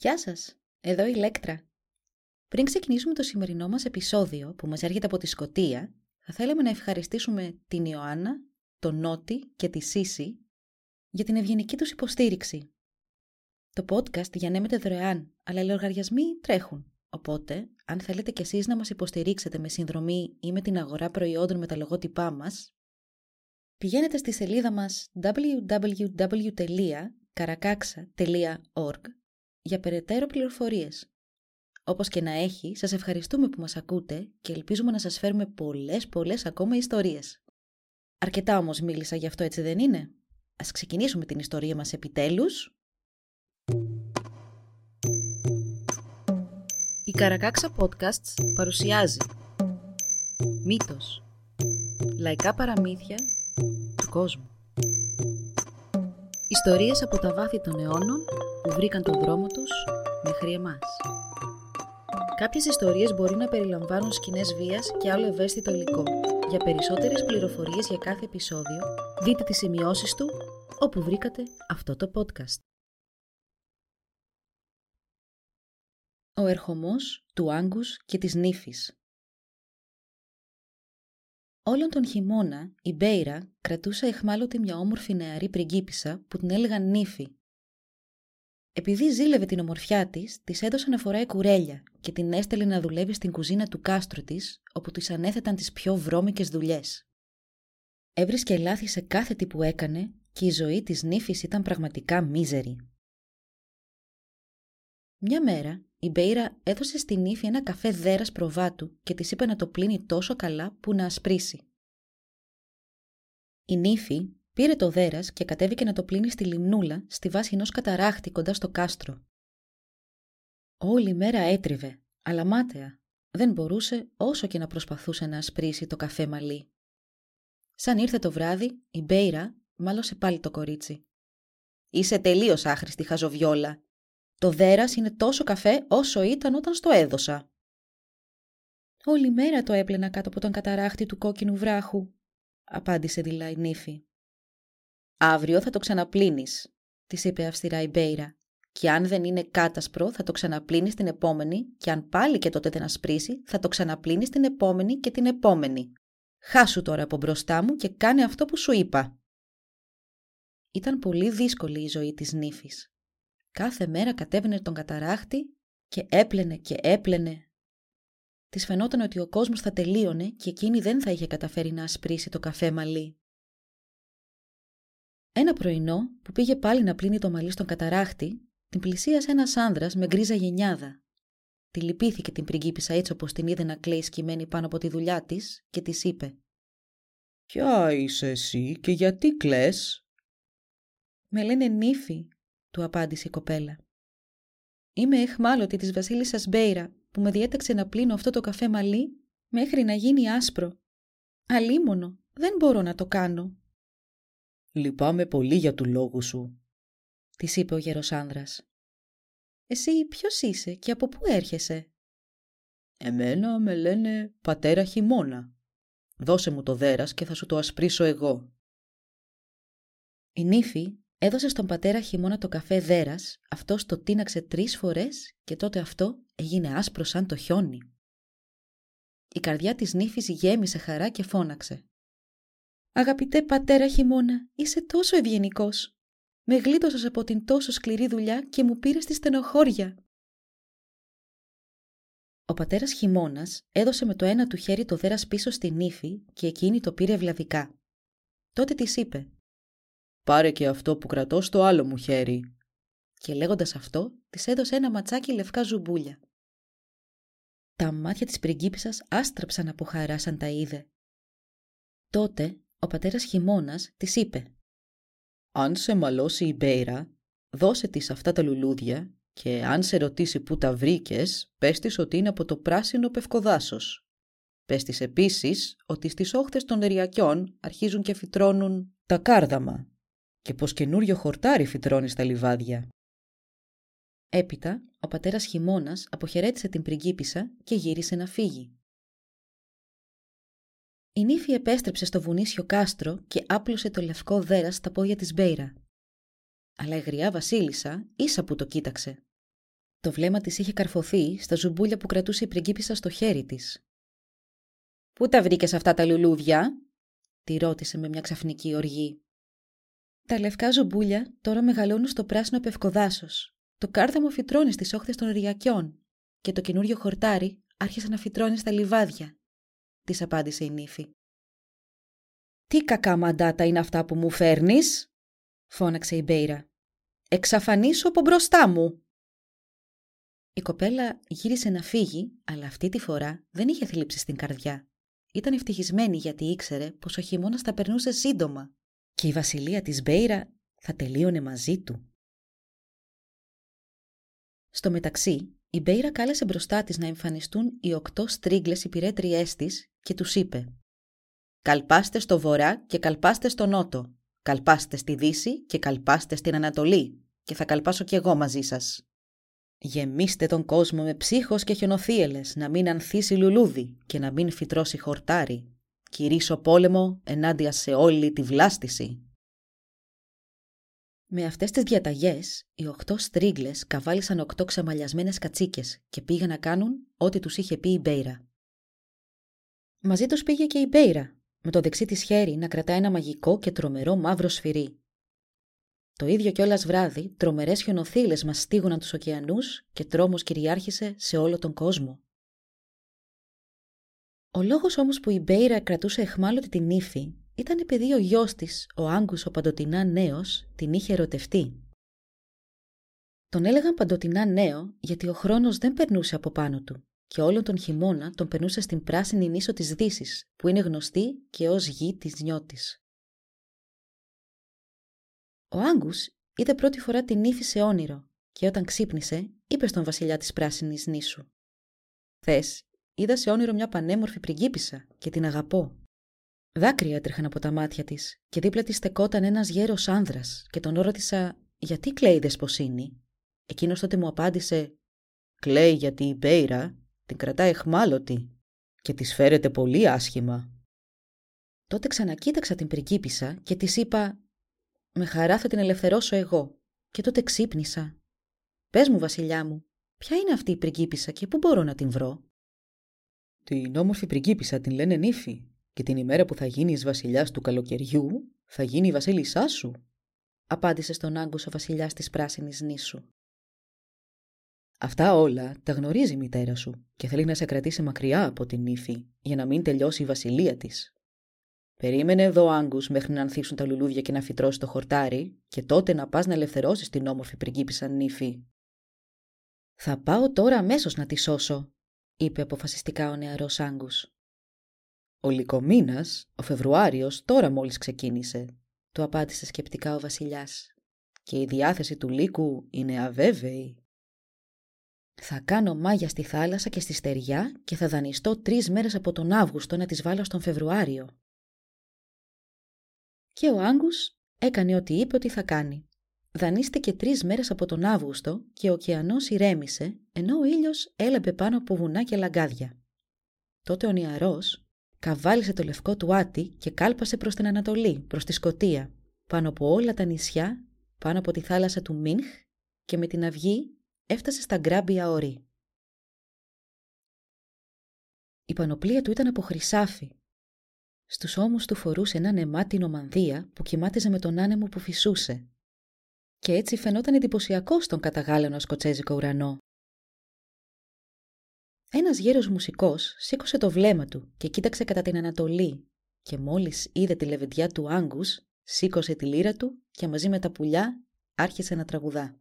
Γεια σας, εδώ η Λέκτρα. Πριν ξεκινήσουμε το σημερινό μας επεισόδιο που μας έρχεται από τη Σκοτία, θα θέλαμε να ευχαριστήσουμε την Ιωάννα, τον Νότι και τη Σύση για την ευγενική τους υποστήριξη. Το podcast διανέμεται δωρεάν, αλλά οι λογαριασμοί τρέχουν. Οπότε, αν θέλετε κι εσείς να μας υποστηρίξετε με συνδρομή ή με την αγορά προϊόντων με τα λογότυπά μας, πηγαίνετε στη σελίδα μας www.karakaksa.org για περαιτέρω πληροφορίες. Όπως και να έχει, σας ευχαριστούμε που μας ακούτε και ελπίζουμε να σας φέρουμε πολλές πολλές ακόμα ιστορίες. Αρκετά όμως μίλησα γι' αυτό έτσι δεν είναι; Ας ξεκινήσουμε την ιστορία μας επιτέλους. Η Καρακάξα Podcasts παρουσιάζει Μύτος Λαϊκά παραμύθια του κόσμου Ιστορίες από τα βάθη των αιώνων που βρήκαν τον δρόμο τους μέχρι εμάς. Κάποιες ιστορίες μπορεί να περιλαμβάνουν σκηνές βίας και άλλο ευαίσθητο υλικό. Για περισσότερες πληροφορίες για κάθε επεισόδιο, δείτε τις σημειώσεις του όπου βρήκατε αυτό το podcast. Ο ερχομός του Άγκους και της Νύφης Όλον τον χειμώνα η Μπέιρα κρατούσε εχμάλωτη μια όμορφη νεαρή πριγκίπισσα που την έλεγαν Νύφη. Επειδή ζήλευε την ομορφιά της, της έδωσε να φοράει κουρέλια και την έστελε να δουλεύει στην κουζίνα του κάστρου της, όπου της ανέθεταν τις πιο βρώμικες δουλειές. Έβρισκε λάθη σε κάθε τι που έκανε και η ζωή της νύφης ήταν πραγματικά μίζερη. Μια μέρα, η Μπέιρα έδωσε στη νύφη ένα καφέ δέρας προβάτου και της είπε να το πλύνει τόσο καλά που να ασπρίσει. Η νύφη πήρε το δέρας και κατέβηκε να το πλύνει στη λιμνούλα στη βάση ενός καταράχτη κοντά στο κάστρο. Όλη μέρα έτριβε, αλλά μάταια. Δεν μπορούσε όσο και να προσπαθούσε να ασπρίσει το καφέ μαλλί. Σαν ήρθε το βράδυ, η Μπέιρα μάλωσε πάλι το κορίτσι. «Είσαι τελείως άχρηστη, χαζοβιόλα. Το δέρας είναι τόσο καφέ όσο ήταν όταν στο έδωσα». «Όλη μέρα το έπλαινα κάτω από τον καταράχτη του κόκκινου βράχου», απάντησε δειλά η νύφη. «Αύριο θα το ξαναπλύνεις», της είπε αυστηρά η Μπέιρα. «Και αν δεν είναι κάτασπρο θα το ξαναπλύνεις την επόμενη και αν πάλι και τότε δεν ασπρίσει θα το ξαναπλύνεις την επόμενη και την επόμενη. Χάσου τώρα από μπροστά μου και κάνε αυτό που σου είπα». Ήταν πολύ δύσκολη η ζωή της νύφης. Κάθε μέρα κατέβαινε τον καταράχτη και έπλαινε και έπλαινε. Της φαινόταν ότι ο κόσμος θα τελείωνε και εκείνη δεν θα είχε καταφέρει να ασπρίσει το καφέ μαλλί. Ένα πρωινό που πήγε πάλι να πλύνει το μαλλί στον καταράχτη, την πλησίασε ένας άνδρας με γκρίζα γενιάδα. Τη λυπήθηκε την πριγκίπισσα έτσι όπως την είδε να κλαίει σκημένη πάνω από τη δουλειά της και της είπε «Ποια είσαι εσύ και γιατί κλαις» «Με λένε νύφη», του απάντησε η κοπέλα. «Είμαι εχμάλωτη της βασίλισσας Μπέιρα που με διέταξε να πλύνω αυτό το καφέ μαλλί μέχρι να γίνει άσπρο. Αλίμονο, δεν μπορώ να το κάνω». «Λυπάμαι πολύ για του λόγου σου», της είπε ο γέρος άνδρας. «Εσύ ποιος είσαι και από πού έρχεσαι» «Εμένα με λένε πατέρα χειμώνα. Δώσε μου το δέρας και θα σου το ασπρίσω εγώ». Η νύφη έδωσε στον πατέρα χειμώνα το καφέ δέρας, αυτός το τίναξε τρεις φορές και τότε αυτό έγινε άσπρο σαν το χιόνι. Η καρδιά της νύφης γέμισε χαρά και φώναξε. «Αγαπητέ πατέρα χειμώνα, είσαι τόσο ευγενικός. Με γλίτωσες από την τόσο σκληρή δουλειά και μου πήρες τη στενοχώρια». Ο πατέρας χειμώνας έδωσε με το ένα του χέρι το δέρας πίσω στη νύφη και εκείνη το πήρε βλαβικά. Τότε της είπε «Πάρε και αυτό που κρατώ στο άλλο μου χέρι». Και λέγοντας αυτό, της έδωσε ένα ματσάκι λευκά ζουμπούλια. Τα μάτια της πριγκίπισσας άστραψαν από χαρά σαν τα είδε. Τότε ο πατέρας χειμώνας της είπε «Αν σε μαλώσει η μπέιρα, δώσε της αυτά τα λουλούδια και αν σε ρωτήσει πού τα βρήκες, πες της ότι είναι από το πράσινο πευκοδάσος. Πες της επίσης ότι στις όχθες των εριακιών αρχίζουν και φυτρώνουν τα κάρδαμα και πως καινούριο χορτάρι φυτρώνεις στα λιβάδια. Έπειτα, ο πατέρας χειμώνας αποχαιρέτησε την πριγκίπισσα και γύρισε να φύγει. Η νύφη επέστρεψε στο βουνίσιο κάστρο και άπλωσε το λευκό δέρας στα πόδια της Μπέιρα. Αλλά η γριά βασίλισσα ίσα που το κοίταξε. Το βλέμμα της είχε καρφωθεί στα ζουμπούλια που κρατούσε η πριγκίπισσα στο χέρι της. «Πού τα βρήκες αυτά τα λουλούδια» τη ρώτησε με μια ξαφνική οργή. Τα λευκά ζουμπούλια τώρα μεγαλώνουν στο πράσινο πευκοδάσος. Το κάρδαμο φυτρώνει στις όχθες των ριακιών και το καινούριο χορτάρι άρχισε να φυτρώνει στα λιβάδια, της απάντησε η νύφη. Τι κακά μαντάτα είναι αυτά που μου φέρνεις, φώναξε η Μπέιρα. Εξαφανίσου από μπροστά μου. Η κοπέλα γύρισε να φύγει, αλλά αυτή τη φορά δεν είχε θλίψει στην καρδιά. Ήταν ευτυχισμένη γιατί ήξερε πως ο χειμώνας τα περνούσε σύντομα και η βασιλεία της Μπέιρα θα τελείωνε μαζί του. Στο μεταξύ, η Μπέιρα κάλεσε μπροστά της να εμφανιστούν οι οκτώ στρίγγλες υπηρέτριές της και τους είπε «Καλπάστε στο βορρά και καλπάστε στο νότο. Καλπάστε στη δύση και καλπάστε στην ανατολή και θα καλπάσω κι εγώ μαζί σας. Γεμίστε τον κόσμο με ψύχος και χιονοθύελες, να μην ανθίσει λουλούδι και να μην φυτρώσει χορτάρι. Κηρύσω πόλεμο ενάντια σε όλη τη βλάστηση. Με αυτές τις διαταγές, οι οχτώ στρίγλες καβάλισαν οκτώ ξαμαλιασμένες κατσίκες και πήγαν να κάνουν ό,τι τους είχε πει η Μπέιρα. Μαζί τους πήγε και η Μπέιρα, με το δεξί της χέρι να κρατά ένα μαγικό και τρομερό μαύρο σφυρί. Το ίδιο κιόλας βράδυ, τρομερές χιονοθύλες μας στίγωναν τους ωκεανούς και τρόμος κυριάρχησε σε όλο τον κόσμο. Ο λόγος όμως που η Μπέιρα κρατούσε εχμάλωτη την ύφη ήταν επειδή ο γιος της, ο Άγκους ο παντοτινά νέος, την είχε ερωτευτεί. Τον έλεγαν παντοτινά νέο γιατί ο χρόνος δεν περνούσε από πάνω του και όλον τον χειμώνα τον περνούσε στην πράσινη νήσο της Δύσης, που είναι γνωστή και ως γη της νιώτης. Ο Άγκους είδε πρώτη φορά την ύφη σε όνειρο και όταν ξύπνησε είπε στον βασιλιά της πράσινης νήσου «Θες, είδα σε όνειρο μια πανέμορφη πριγκίπισσα και την αγαπώ. Δάκρυα έτρεχαν από τα μάτια της και δίπλα της στεκόταν ένας γέρος άνδρας και τον ρώτησα «Γιατί κλαίει η δεσποσίνη» Εκείνος τότε μου απάντησε «Κλαίει γιατί η Μπέιρα την κρατάει εχμάλωτη και της φέρεται πολύ άσχημα». Τότε ξανακοίταξα την πριγκίπισσα και της είπα «Με χαρά θα την ελευθερώσω εγώ» και τότε ξύπνησα. «Πες μου βασιλιά μου, ποια είναι αυτή η πριγκίπισσα και πού μπορώ να την βρω» Την όμορφη πριγκίπισσα την λένε νύφη και την ημέρα που θα γίνεις βασιλιάς του καλοκαιριού θα γίνει η βασίλισσά σου, απάντησε στον Άγκους ο βασιλιάς της πράσινης νήσου. Αυτά όλα τα γνωρίζει η μητέρα σου και θέλει να σε κρατήσει μακριά από την νύφη για να μην τελειώσει η βασιλεία της. Περίμενε εδώ ο Άγκους μέχρι να ανθίσουν τα λουλούδια και να φυτρώσει το χορτάρι και τότε να πας να ελευθερώσεις την όμορφη πριγκίπισσα νύφη. «Θα πάω τώρα αμέσως να τη σώσω», είπε αποφασιστικά ο νεαρός Άγκους. «Ο Λυκομήνας, ο Φεβρουάριος, τώρα μόλις ξεκίνησε», του απάντησε σκεπτικά ο βασιλιάς. «Και η διάθεση του Λύκου είναι αβέβαιη». «Θα κάνω μάγια στη θάλασσα και στη στεριά και θα δανειστώ τρεις μέρες από τον Αύγουστο να τις βάλω στον Φεβρουάριο». Και ο Άγκους έκανε ό,τι είπε ότι θα κάνει. Δανείστηκε τρεις μέρες από τον Αύγουστο και ο ωκεανός ηρέμησε, ενώ ο ήλιος έλαμπε πάνω από βουνά και λαγκάδια. Τότε ο νεαρός καβάλισε το λευκό του άτι και κάλπασε προς την Ανατολή, προς τη Σκοτία, πάνω από όλα τα νησιά, πάνω από τη θάλασσα του Μίνχ και με την αυγή έφτασε στα γκράμπια όρη. Η πανοπλία του ήταν από χρυσάφι. Στους ώμους του φορούσε έναν αιμάτινο μανδύα που κοιμάτιζε με τον άνεμο που φυσούσε και έτσι φαινόταν εντυπωσιακό στον καταγάλανο σκοτσέζικο ουρανό. Ένας γέρος μουσικός σήκωσε το βλέμμα του και κοίταξε κατά την Ανατολή και μόλις είδε τη λεβεντιά του Άγκους, σήκωσε τη λύρα του και μαζί με τα πουλιά άρχισε να τραγουδά.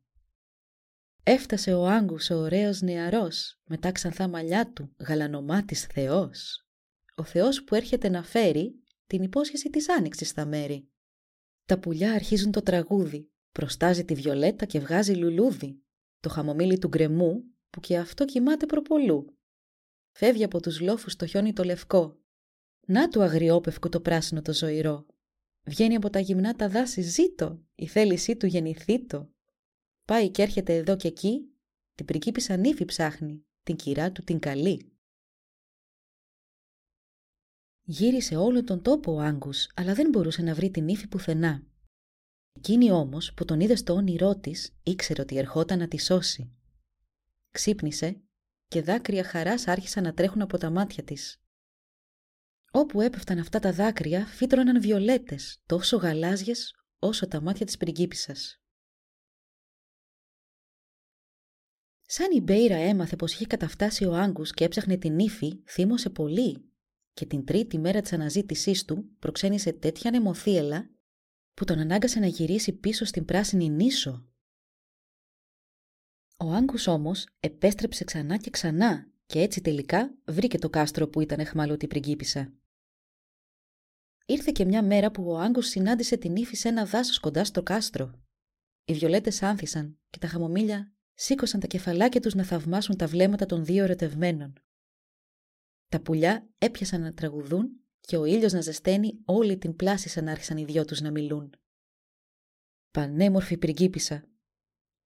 Έφτασε ο Άγκους ο ωραίος νεαρός, με τα ξανθά μαλλιά του, γαλανομάτης Θεός. Ο Θεός που έρχεται να φέρει την υπόσχεση της άνοιξης στα μέρη. Τα πουλιά αρχίζουν το τραγούδι Προστάζει τη βιολέτα και βγάζει λουλούδι, το χαμομήλι του γκρεμού που και αυτό κοιμάται προπολού. Φεύγει από τους λόφους το χιόνι το λευκό. Να του αγριόπευκου το πράσινο το ζωηρό. Βγαίνει από τα γυμνά τα δάση ζήτω, η θέλησή του γεννηθήτω. Πάει και έρχεται εδώ και εκεί, την πριγκίπισσα νύφη ψάχνει, την κυρά του την καλή. Γύρισε όλο τον τόπο ο Άγκους, αλλά δεν μπορούσε να βρει την νύφη πουθενά. Εκείνη όμως που τον είδε στο όνειρό της ήξερε ότι ερχόταν να τη σώσει. ξύπνησε και δάκρυα χαράς άρχισαν να τρέχουν από τα μάτια της. Όπου έπεφταν αυτά τα δάκρυα φύτρωναν βιολέτες, τόσο γαλάζιες όσο τα μάτια της πριγκίπισσας. Σαν η Μπέιρα έμαθε πως είχε καταφτάσει ο Άγκους και έψαχνε την ύφη, θύμωσε πολύ και την τρίτη μέρα της αναζήτησής του προξένησε τέτοια νεμοθύελα που τον ανάγκασε να γυρίσει πίσω στην πράσινη νήσο. Ο Άγκους όμως επέστρεψε ξανά και ξανά και έτσι τελικά βρήκε το κάστρο που ήταν εχμαλωτή πριγκίπισσα. Ήρθε και μια μέρα που ο Άγκους συνάντησε την ύφη σε ένα δάσος κοντά στο κάστρο. Οι βιολέτες άνθησαν και τα χαμομήλια σήκωσαν τα κεφαλάκια τους να θαυμάσουν τα βλέμματα των δύο ερωτευμένων. Τα πουλιά έπιασαν να τραγουδούν και ο ήλιος να ζεσταίνει όλη την πλάση σαν άρχισαν οι δυο τους να μιλούν. Πανέμορφη πριγκίπισσα.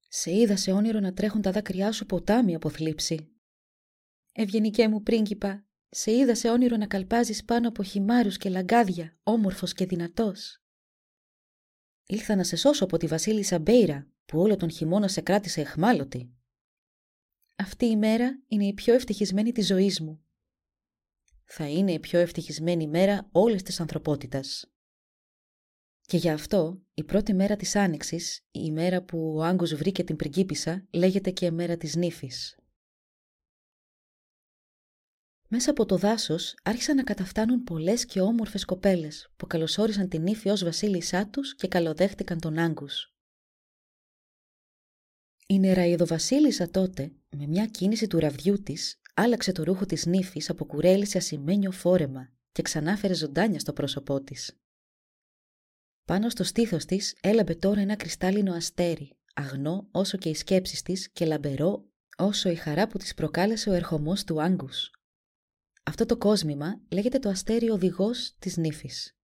Σε είδα σε όνειρο να τρέχουν τα δάκρυά σου ποτάμι από θλίψη. Ευγενικέ μου πρίγκιπα, σε είδα σε όνειρο να καλπάζεις πάνω από χυμάρους και λαγκάδια, όμορφος και δυνατός. Ήλθα να σε σώσω από τη βασίλισσα Μπέιρα, που όλο τον χειμώνα σε κράτησε εχμάλωτη. Αυτή η μέρα είναι η πιο ευτυχισμένη της ζωής μου. Θα είναι η πιο ευτυχισμένη μέρα όλης της ανθρωπότητας. Και γι' αυτό η πρώτη μέρα της Άνοιξης, η ημέρα που ο Άγκος βρήκε την πριγκίπισσα, λέγεται και μέρα της νύφης. Μέσα από το δάσος άρχισαν να καταφτάνουν πολλές και όμορφες κοπέλες που καλωσόρισαν την νύφη ως βασίλισσά τους και καλοδέχτηκαν τον Άγκους. Η νεραϊδοβασίλισσα τότε, με μια κίνηση του ραβδιού της, άλλαξε το ρούχο της νύφης από κουρέλι σε ασημένιο φόρεμα και ξανάφερε ζωντάνια στο πρόσωπό της. Πάνω στο στήθος της έλαμπε τώρα ένα κρυστάλλινο αστέρι, αγνό όσο και οι σκέψεις της και λαμπερό όσο η χαρά που της προκάλεσε ο ερχομός του Άγκους. Αυτό το κόσμημα λέγεται το αστέρι οδηγός της νύφης.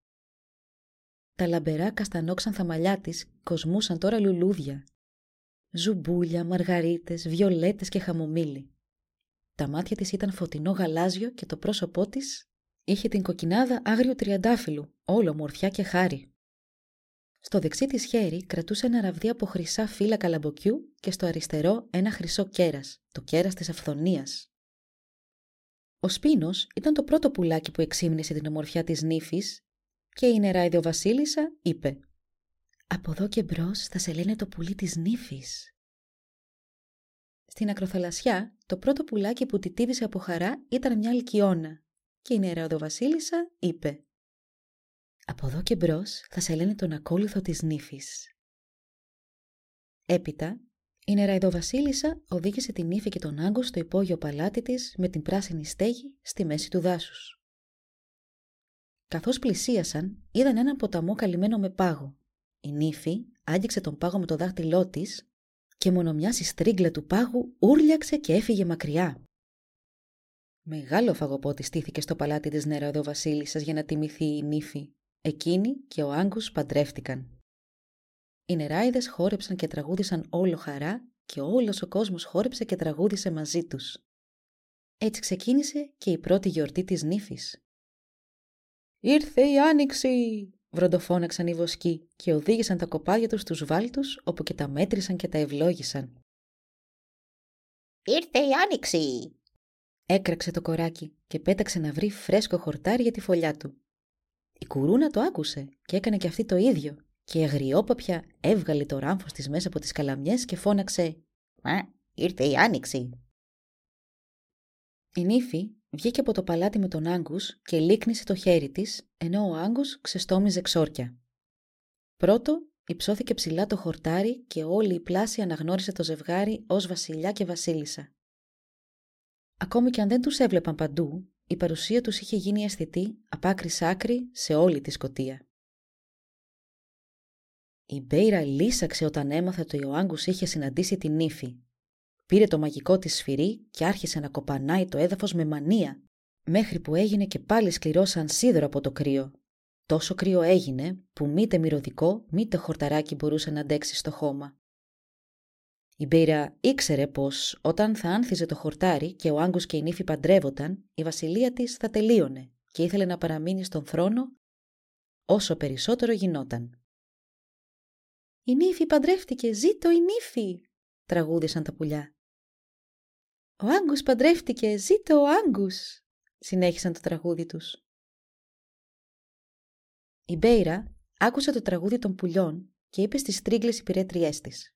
Τα λαμπερά καστανόξανθα μαλλιά της κοσμούσαν τώρα λουλούδια. Ζουμπούλια, μαργαρίτες, βιολέτες και χαμομήλι. Τα μάτια της ήταν φωτεινό γαλάζιο και το πρόσωπό της είχε την κοκκινάδα άγριο τριαντάφυλλου, όλο μορφιά και χάρη. Στο δεξί της χέρι κρατούσε ένα ραβδί από χρυσά φύλλα καλαμποκιού και στο αριστερό ένα χρυσό κέρας, το κέρας της αυθονίας. Ο Σπίνος ήταν το πρώτο πουλάκι που εξήμνησε την ομορφιά της νύφης και η νεράιδιο βασίλισσα είπε «Από εδώ και μπρος θα σε λένε το πουλί της νύφης». Στην ακροθαλασσιά, το πρώτο πουλάκι που τιτίβησε από χαρά ήταν μια λυκιώνα και η νεράιδιο βασίλισσα είπε «Από εδώ και μπρος θα σε λένε τον ακόλουθο της νύφης». Έπειτα, η νεραϊδοβασίλισσα οδήγησε την ύφη και τον άγκο στο υπόγειο παλάτι της με την πράσινη στέγη στη μέση του δάσους. Καθώς πλησίασαν, είδαν έναν ποταμό καλυμμένο με πάγο. Η νύφη άγγιξε τον πάγο με το δάχτυλό της και μόνο μια στρίγκλα του πάγου ούρλιαξε και έφυγε μακριά. Μεγάλο φαγοπότη στήθηκε στο παλάτι της νεραϊδοβασίλισσας για να τιμηθεί η νύφη. Εκείνη και ο Άγκους παντρεύτηκαν. Οι νεράιδες χόρεψαν και τραγούδισαν όλο χαρά και όλος ο κόσμος χόρεψε και τραγούδισε μαζί τους. Έτσι ξεκίνησε και η πρώτη γιορτή της νύφης. «Ήρθε η Άνοιξη!» Βροντοφώναξαν οι βοσκοί και οδήγησαν τα κοπάδια τους στους βάλτους όπου και τα μέτρησαν και τα ευλόγησαν. «Ήρθε η Άνοιξη!» έκραξε το κοράκι και πέταξε να βρει φρέσκο χορτάρι για τη φωλιά του. Η κουρούνα το άκουσε και έκανε και αυτή το ίδιο και αγριόπαπια έβγαλε το ράμφος της μέσα από τις καλαμιές και φώναξε «Μα, ήρθε η άνοιξη». Η νύφη βγήκε από το παλάτι με τον Άγκους και λίκνησε το χέρι της, ενώ ο Άγκους ξεστόμιζε ξόρκια. Πρώτο υψώθηκε ψηλά το χορτάρι και όλη η πλάση αναγνώρισε το ζευγάρι ως βασιλιά και βασίλισσα. Ακόμη και αν δεν τους έβλεπαν παντού, η παρουσία τους είχε γίνει αισθητή απ' άκρη σ' άκρη σε όλη τη σκοτία. Η Μπέιρα λύσαξε όταν έμαθε ότι ο Άγκους είχε συναντήσει την νύφη. Πήρε το μαγικό της σφυρί και άρχισε να κοπανάει το έδαφος με μανία, μέχρι που έγινε και πάλι σκληρό σαν σίδερο από το κρύο. Τόσο κρύο έγινε που μήτε μυρωδικό, μήτε χορταράκι μπορούσε να αντέξει στο χώμα. Η Μπέιρα ήξερε πως όταν θα άνθιζε το χορτάρι και ο Άγκους και η νύφη παντρεύονταν, η βασιλεία της θα τελείωνε και ήθελε να παραμείνει στον θρόνο όσο περισσότερο γινόταν. «Η νύφη παντρεύτηκε, ζήτω η νύφη», τραγούδισαν τα πουλιά. «Ο Άγκους παντρεύτηκε! Ζήτω ο Άγκους!» συνέχισαν το τραγούδι τους. Η Μπέιρα άκουσε το τραγούδι των πουλιών και είπε στις τρίγλες υπηρέτριές της.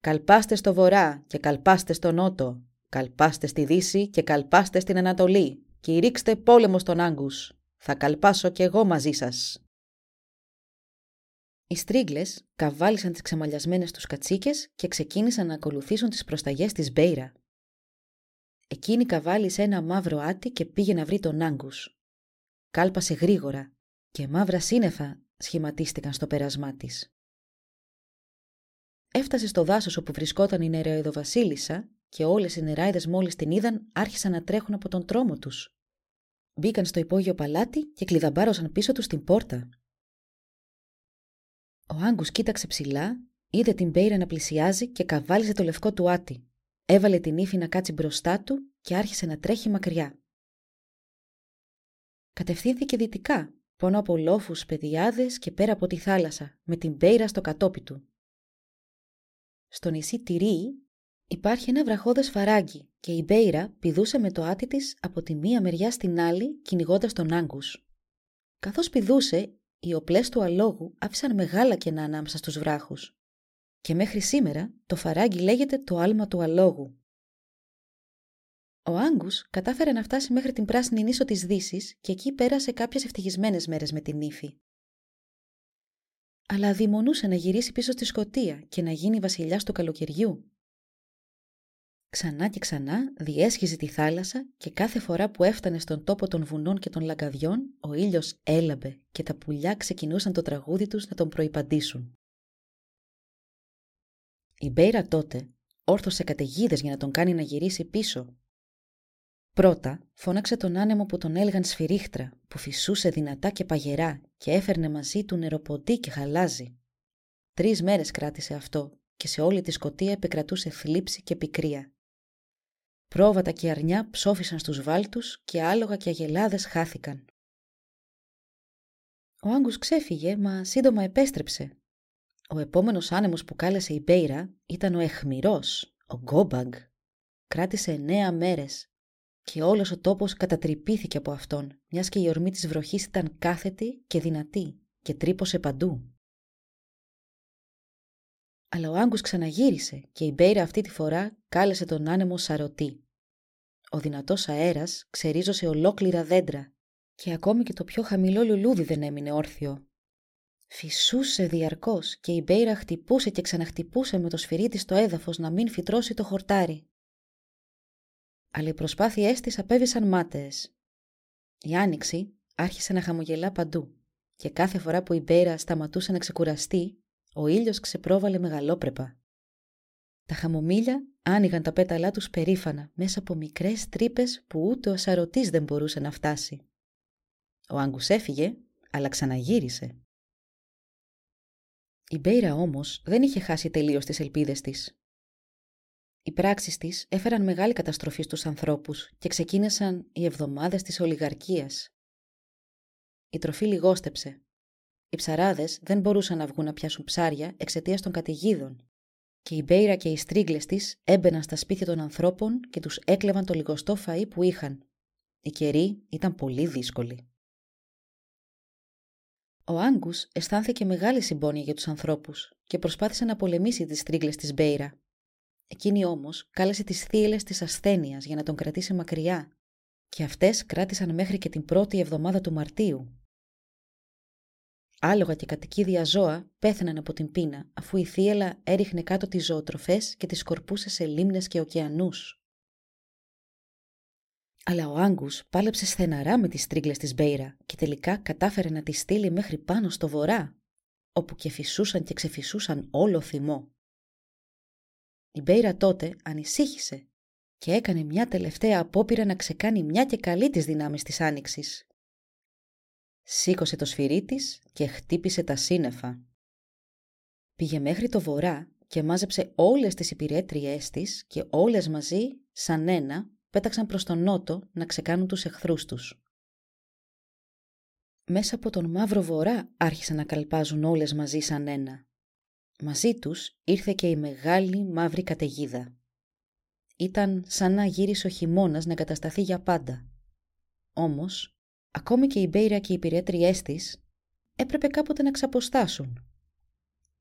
«Καλπάστε στο βορρά και καλπάστε στο νότο, καλπάστε στη δύση και καλπάστε στην ανατολή και ρίξτε πόλεμο στον Άγκους. Θα καλπάσω κι εγώ μαζί σας». Οι στρίγλες καβάλισαν τις ξεμαλιασμένες τους κατσίκες και ξεκίνησαν να ακολουθήσουν τις προσταγές της Μπέιρα. Εκείνη καβάλισε ένα μαύρο άτι και πήγε να βρει τον Άγκους. Κάλπασε γρήγορα και μαύρα σύννεφα σχηματίστηκαν στο πέρασμά της. Έφτασε στο δάσος όπου βρισκόταν η νεροειδοβασίλισσα και όλες οι νεράιδες μόλις την είδαν άρχισαν να τρέχουν από τον τρόμο τους. Μπήκαν στο υπόγειο παλάτι και κλειδαμπάρωσαν πίσω τους την πόρτα. Ο Άγκους κοίταξε ψηλά, είδε την Πέιρα να πλησιάζει και καβάλιζε το λευκό του άτι. Έβαλε την ύφη να κάτσει μπροστά του και άρχισε να τρέχει μακριά. Κατευθύνθηκε δυτικά, πάνω από λόφους, πεδιάδες και πέρα από τη θάλασσα, με την Πέιρα στο κατόπι του. Στο νησί Τυρί υπάρχει ένα βραχώδες φαράγγι και η Μπέιρα πηδούσε με το άτι της από τη μία μεριά στην άλλη κυνηγώντας τον Άγκους. Καθώς πηδούσε, οι οπλές του αλόγου άφησαν μεγάλα κενά ανάμεσα στους βράχους. Και μέχρι σήμερα το φαράγγι λέγεται το άλμα του αλόγου. Ο Άγκους κατάφερε να φτάσει μέχρι την πράσινη νήσο της Δύσης και εκεί πέρασε κάποιες ευτυχισμένες μέρες με την ύφη. Αλλά αδειμονούσε να γυρίσει πίσω στη Σκοτία και να γίνει βασιλιάς του καλοκαιριού. Ξανά και ξανά διέσχιζε τη θάλασσα και κάθε φορά που έφτανε στον τόπο των βουνών και των λαγκαδιών, ο ήλιος έλαμπε και τα πουλιά ξεκινούσαν το τραγούδι τους να τον προϋπαντήσουν. Η Μπέιρα τότε όρθωσε καταιγίδες για να τον κάνει να γυρίσει πίσω. Πρώτα φώναξε τον άνεμο που τον έλεγαν σφυρίχτρα, που φυσούσε δυνατά και παγερά και έφερνε μαζί του νεροποντί και χαλάζι. Τρεις μέρες κράτησε αυτό και σε όλη τη σκοτία επικρατούσε θλίψη και πικρία. Πρόβατα και αρνιά ψόφισαν στους βάλτους και άλογα και αγελάδες χάθηκαν. Ο Άγκους ξέφυγε, μα σύντομα επέστρεψε. Ο επόμενος άνεμος που κάλεσε η Μπέιρα ήταν ο Αιχμηρός, ο Γκόμπαγκ. Κράτησε εννέα μέρες και όλος ο τόπος κατατρυπήθηκε από αυτόν, μιας και η ορμή της βροχής ήταν κάθετη και δυνατή και τρύπωσε παντού. Αλλά ο Άνγκους ξαναγύρισε και η Μπέιρα αυτή τη φορά κάλεσε τον άνεμο σαρωτή. Ο δυνατός αέρας ξερίζωσε ολόκληρα δέντρα και ακόμη και το πιο χαμηλό λουλούδι δεν έμεινε όρθιο. Φυσούσε διαρκώς και η Μπέιρα χτυπούσε και ξαναχτυπούσε με το σφυρί της το έδαφος να μην φυτρώσει το χορτάρι. Αλλά οι προσπάθειές της απέβησαν μάταιες. Η άνοιξη άρχισε να χαμογελά παντού και κάθε φορά που η Μπέιρα σταματούσε να ξεκουραστεί, ο ήλιος ξεπρόβαλε μεγαλόπρεπα. Τα χαμομήλια άνοιγαν τα πέταλά τους περήφανα μέσα από μικρές τρύπες που ούτε ο σαρωτής δεν μπορούσε να φτάσει. Ο Άγκους έφυγε, αλλά ξαναγύρισε. Η Μπέιρα όμως δεν είχε χάσει τελείως τις ελπίδες της. Οι πράξεις της έφεραν μεγάλη καταστροφή στους ανθρώπους και ξεκίνησαν οι εβδομάδες της ολιγαρκίας. Η τροφή λιγόστεψε. Οι ψαράδες δεν μπορούσαν να βγουν να πιάσουν ψάρια εξαιτίας των καταιγίδων και η Μπέιρα και οι στρίγλες της έμπαιναν στα σπίτια των ανθρώπων και τους έκλεβαν το λιγοστό φαΐ που είχαν. Η καιροί ήταν πολύ δύσκολη. Ο Άγκους αισθάνθηκε μεγάλη συμπόνια για τους ανθρώπους και προσπάθησε να πολεμήσει τις τρίγλες της Μπέιρα. Εκείνη όμως κάλεσε τις θύελες της ασθένειας για να τον κρατήσει μακριά και αυτές κράτησαν μέχρι και την πρώτη εβδομάδα του Μαρτίου. Άλογα και κατοικίδια ζώα πέθαναν από την πείνα αφού η θύελα έριχνε κάτω τις ζωοτροφές και τις σκορπούσε σε λίμνες και ωκεανούς. Αλλά ο Άγκους πάλεψε στεναρά με τις τρίγλες της Μπέιρα και τελικά κατάφερε να τη στείλει μέχρι πάνω στο βορρά, όπου και φυσούσαν και ξεφυσούσαν όλο θυμό. Η Μπέιρα τότε ανησύχησε και έκανε μια τελευταία απόπειρα να ξεκάνει μια και καλή τις δυνάμεις της άνοιξης. Σήκωσε το σφυρί της και χτύπησε τα σύννεφα. Πήγε μέχρι το βορρά και μάζεψε όλες τις υπηρέτριές της και όλες μαζί, σαν ένα, πέταξαν προς τον νότο να ξεκάνουν τους εχθρούς τους. Μέσα από τον μαύρο βορρά άρχισαν να καλπάζουν όλες μαζί σαν ένα. Μαζί τους ήρθε και η μεγάλη μαύρη καταιγίδα. ήταν σαν να γύρισε ο χειμώνας να κατασταθεί για πάντα. Όμως, ακόμη και η Μπέιρα και οι υπηρέτριές της έπρεπε κάποτε να ξαποστάσουν.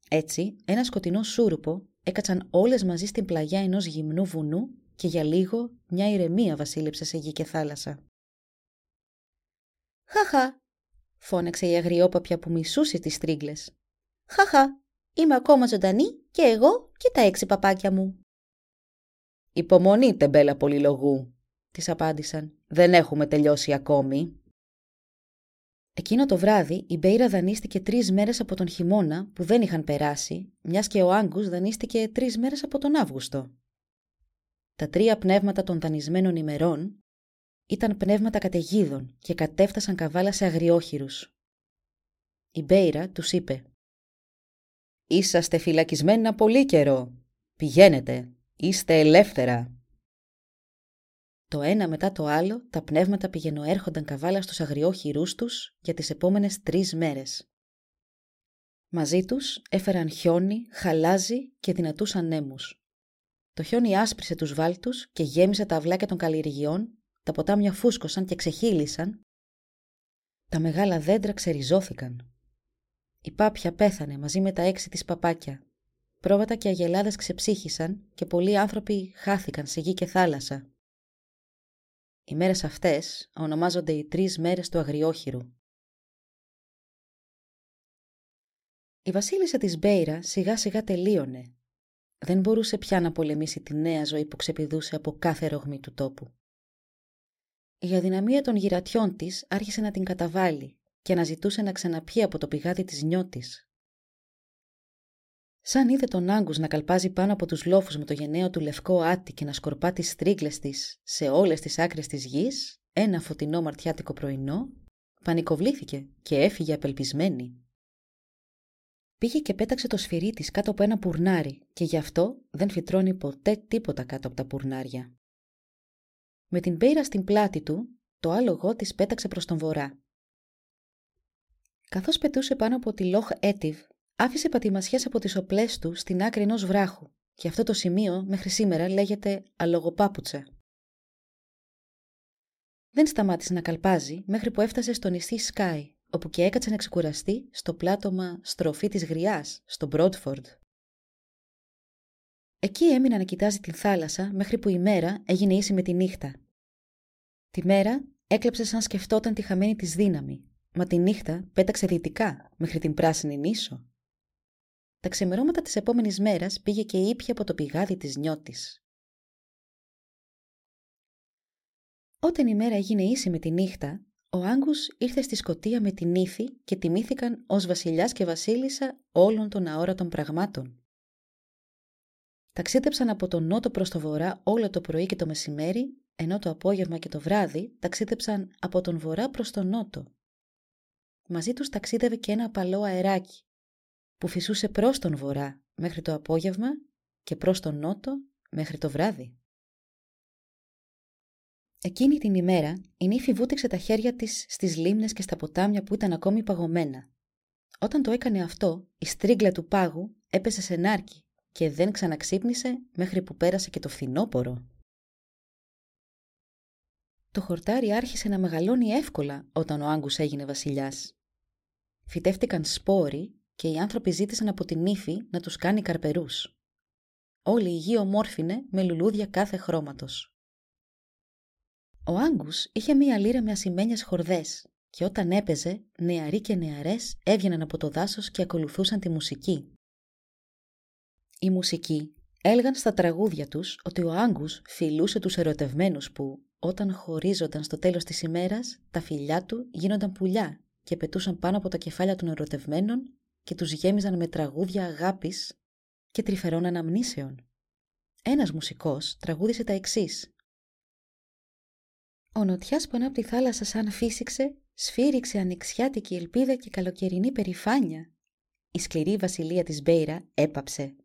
Έτσι, ένα σκοτεινό σούρουπο έκατσαν όλες μαζί στην πλαγιά ενός γυμνού βουνού και για λίγο μια ηρεμία βασίλεψε σε γη και θάλασσα. «Χαχα», φώναξε η αγριόπαπια που μισούσε τις τρίγκλες. «Χαχα, είμαι ακόμα ζωντανή και εγώ και τα έξι παπάκια μου». «Υπομονή, τεμπέλα πολυλογού», της απάντησαν. «Δεν έχουμε τελειώσει ακόμη». Εκείνο το βράδυ η Μπέιρα δανείστηκε τρεις μέρες από τον χειμώνα που δεν είχαν περάσει, μιας και ο Άγκους δανείστηκε τρεις μέρες από τον Αύγουστο. Τα τρία πνεύματα των δανεισμένων ημερών ήταν πνεύματα καταιγίδων και κατέφτασαν καβάλα σε αγριόχειρους. Η Μπέιρα τους είπε «Είσαστε φυλακισμένα πολύ καιρό. Πηγαίνετε. Είστε ελεύθερα». Το ένα μετά το άλλο, τα πνεύματα πηγαινοέρχονταν καβάλα στους αγριόχειρούς τους για τις επόμενες τρεις μέρες. Μαζί τους έφεραν χιόνι, χαλάζι και δυνατούς ανέμους. Το χιόνι άσπρισε τους βάλτους και γέμισε τα αυλάκια των καλλιεργειών, τα ποτάμια φούσκωσαν και ξεχύλισαν. Τα μεγάλα δέντρα ξεριζώθηκαν. Η πάπια πέθανε μαζί με τα έξι της παπάκια. Πρόβατα και αγελάδες ξεψύχησαν και πολλοί άνθρωποι χάθηκαν σε γη και θάλασσα. Οι μέρες αυτές ονομάζονται οι τρεις μέρες του αγριόχειρου. Η βασίλισσα της Μπέιρα σιγά σιγά τελείωνε. Δεν μπορούσε πια να πολεμήσει τη νέα ζωή που ξεπηδούσε από κάθε ρογμή του τόπου. Η αδυναμία των γυρατιών της άρχισε να την καταβάλει και να ζητούσε να ξαναπιεί από το πηγάδι της νιώτης. Σαν είδε τον Άγκους να καλπάζει πάνω από τους λόφους με το γενναίο του λευκό άτι και να σκορπά τις στρίγκλες της σε όλες τις άκρες της γης, ένα φωτεινό μαρτιάτικο πρωινό, πανικοβλήθηκε και έφυγε απελπισμένη. Πήγε και πέταξε το σφυρί της κάτω από ένα πουρνάρι και γι' αυτό δεν φυτρώνει ποτέ τίποτα κάτω από τα πουρνάρια. Με την πέιρα στην πλάτη του, το άλογο της πέταξε προς τον βορρά. Καθώς πετούσε πάνω από τη Λόχ Έτιβ, άφησε πατημασιές από τις οπλές του στην άκρη ενός βράχου και αυτό το σημείο μέχρι σήμερα λέγεται αλογοπάπουτσα. Δεν σταμάτησε να καλπάζει μέχρι που έφτασε στο νησί Σκάι, όπου και έκατσε να ξεκουραστεί στο πλάτωμα στροφή της γριάς, στο Μπρότφορντ. Εκεί έμεινε να κοιτάζει την θάλασσα μέχρι που η μέρα έγινε ίση με τη νύχτα. Τη μέρα έκλεψε σαν σκεφτόταν τη χαμένη της δύναμη, μα τη νύχτα πέταξε δυτικά μέχρι την πράσινη νήσο. Τα ξημερώματα της επόμενης μέρας πήγε και ήπια από το πηγάδι της νιώτης. Όταν η μέρα έγινε ίση με τη νύχτα, ο Άγκους ήρθε στη Σκοτία με την ύφη και τιμήθηκαν ως βασιλιάς και βασίλισσα όλων των αόρατων πραγμάτων. Ταξίδεψαν από τον νότο προς το βορρά όλο το πρωί και το μεσημέρι, ενώ το απόγευμα και το βράδυ ταξίδεψαν από τον βορρά προς τον νότο. Μαζί τους ταξίδευε και ένα απαλό αεράκι, που φυσούσε προς τον βορρά μέχρι το απόγευμα και προς τον νότο μέχρι το βράδυ. Εκείνη την ημέρα η νύφη βούτυξε τα χέρια της στις λίμνες και στα ποτάμια που ήταν ακόμη παγωμένα. Όταν το έκανε αυτό, η στρίγκλα του πάγου έπεσε σε νάρκη και δεν ξαναξύπνησε μέχρι που πέρασε και το φθινόπορο. Το χορτάρι άρχισε να μεγαλώνει εύκολα όταν ο Άγκους έγινε βασιλιάς. Φυτεύτηκαν σπόροι και οι άνθρωποι ζήτησαν από την ύφη να τους κάνει καρπερούς. Όλη η γη ομόρφινε με λουλούδια κάθε χρώματος. Ο Άγκους είχε μία λύρα με ασημένιες χορδές και όταν έπαιζε, νεαροί και νεαρές έβγαιναν από το δάσος και ακολουθούσαν τη μουσική. Οι μουσικοί έλεγαν στα τραγούδια τους ότι ο Άγκους φιλούσε τους ερωτευμένους που, όταν χωρίζονταν στο τέλος της ημέρας, τα φιλιά του γίνονταν πουλιά και πετούσαν πάνω από τα κεφάλια των ερωτευμένων και τους γέμιζαν με τραγούδια αγάπης και τρυφερών αναμνήσεων. Ένας μουσικός τραγούδισε τα εξής. Ο νοτιάς που ανάπτει θάλασσα σαν φύσηξε, σφύριξε ανοιξιάτικη ελπίδα και καλοκαιρινή περηφάνεια. Η σκληρή βασιλεία της Μπέιρα έπαψε.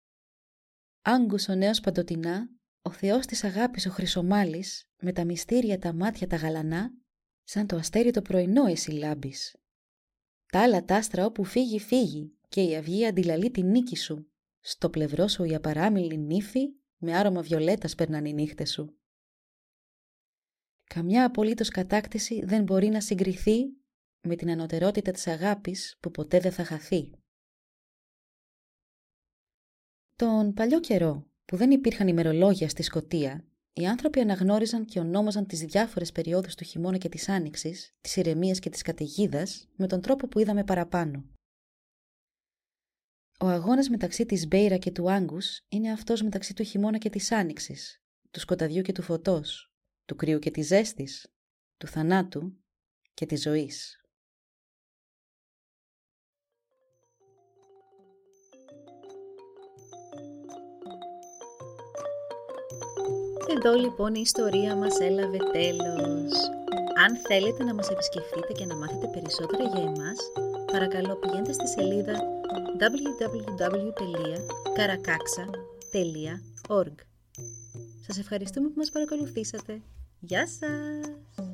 Άγκους ο νέος παντοτινά, ο θεός της αγάπης ο Χρυσομάλης, με τα μυστήρια τα μάτια τα γαλανά, σαν το αστέρι το πρωινό εσύ λάμπεις. Τα άλλα τάστρα όπου φύγει φύγει και η αυγή αντιλαλεί τη νίκη σου. Στο πλευρό σου η απαράμιλη νύφη με άρωμα βιολέτας περνάνε οι νύχτες σου. Καμιά απολύτως κατάκτηση δεν μπορεί να συγκριθεί με την ανωτερότητα της αγάπης που ποτέ δεν θα χαθεί. Τον παλιό καιρό που δεν υπήρχαν ημερολόγια στη Σκοτία, οι άνθρωποι αναγνώριζαν και ονόμαζαν τις διάφορες περιόδους του χειμώνα και της άνοιξης, της ηρεμίας και της καταιγίδας με τον τρόπο που είδαμε παραπάνω. Ο αγώνας μεταξύ της Μπέιρα και του Άγκους είναι αυτός μεταξύ του χειμώνα και της άνοιξης, του σκοταδιού και του φωτός, του κρύου και της ζέστης, του θανάτου και της ζωής. Εδώ λοιπόν η ιστορία μας έλαβε τέλος. Αν θέλετε να μας επισκεφτείτε και να μάθετε περισσότερα για εμάς, παρακαλώ πηγαίνετε στη σελίδα www.karakaksa.org Σας ευχαριστούμε που μας παρακολουθήσατε. Γεια σας!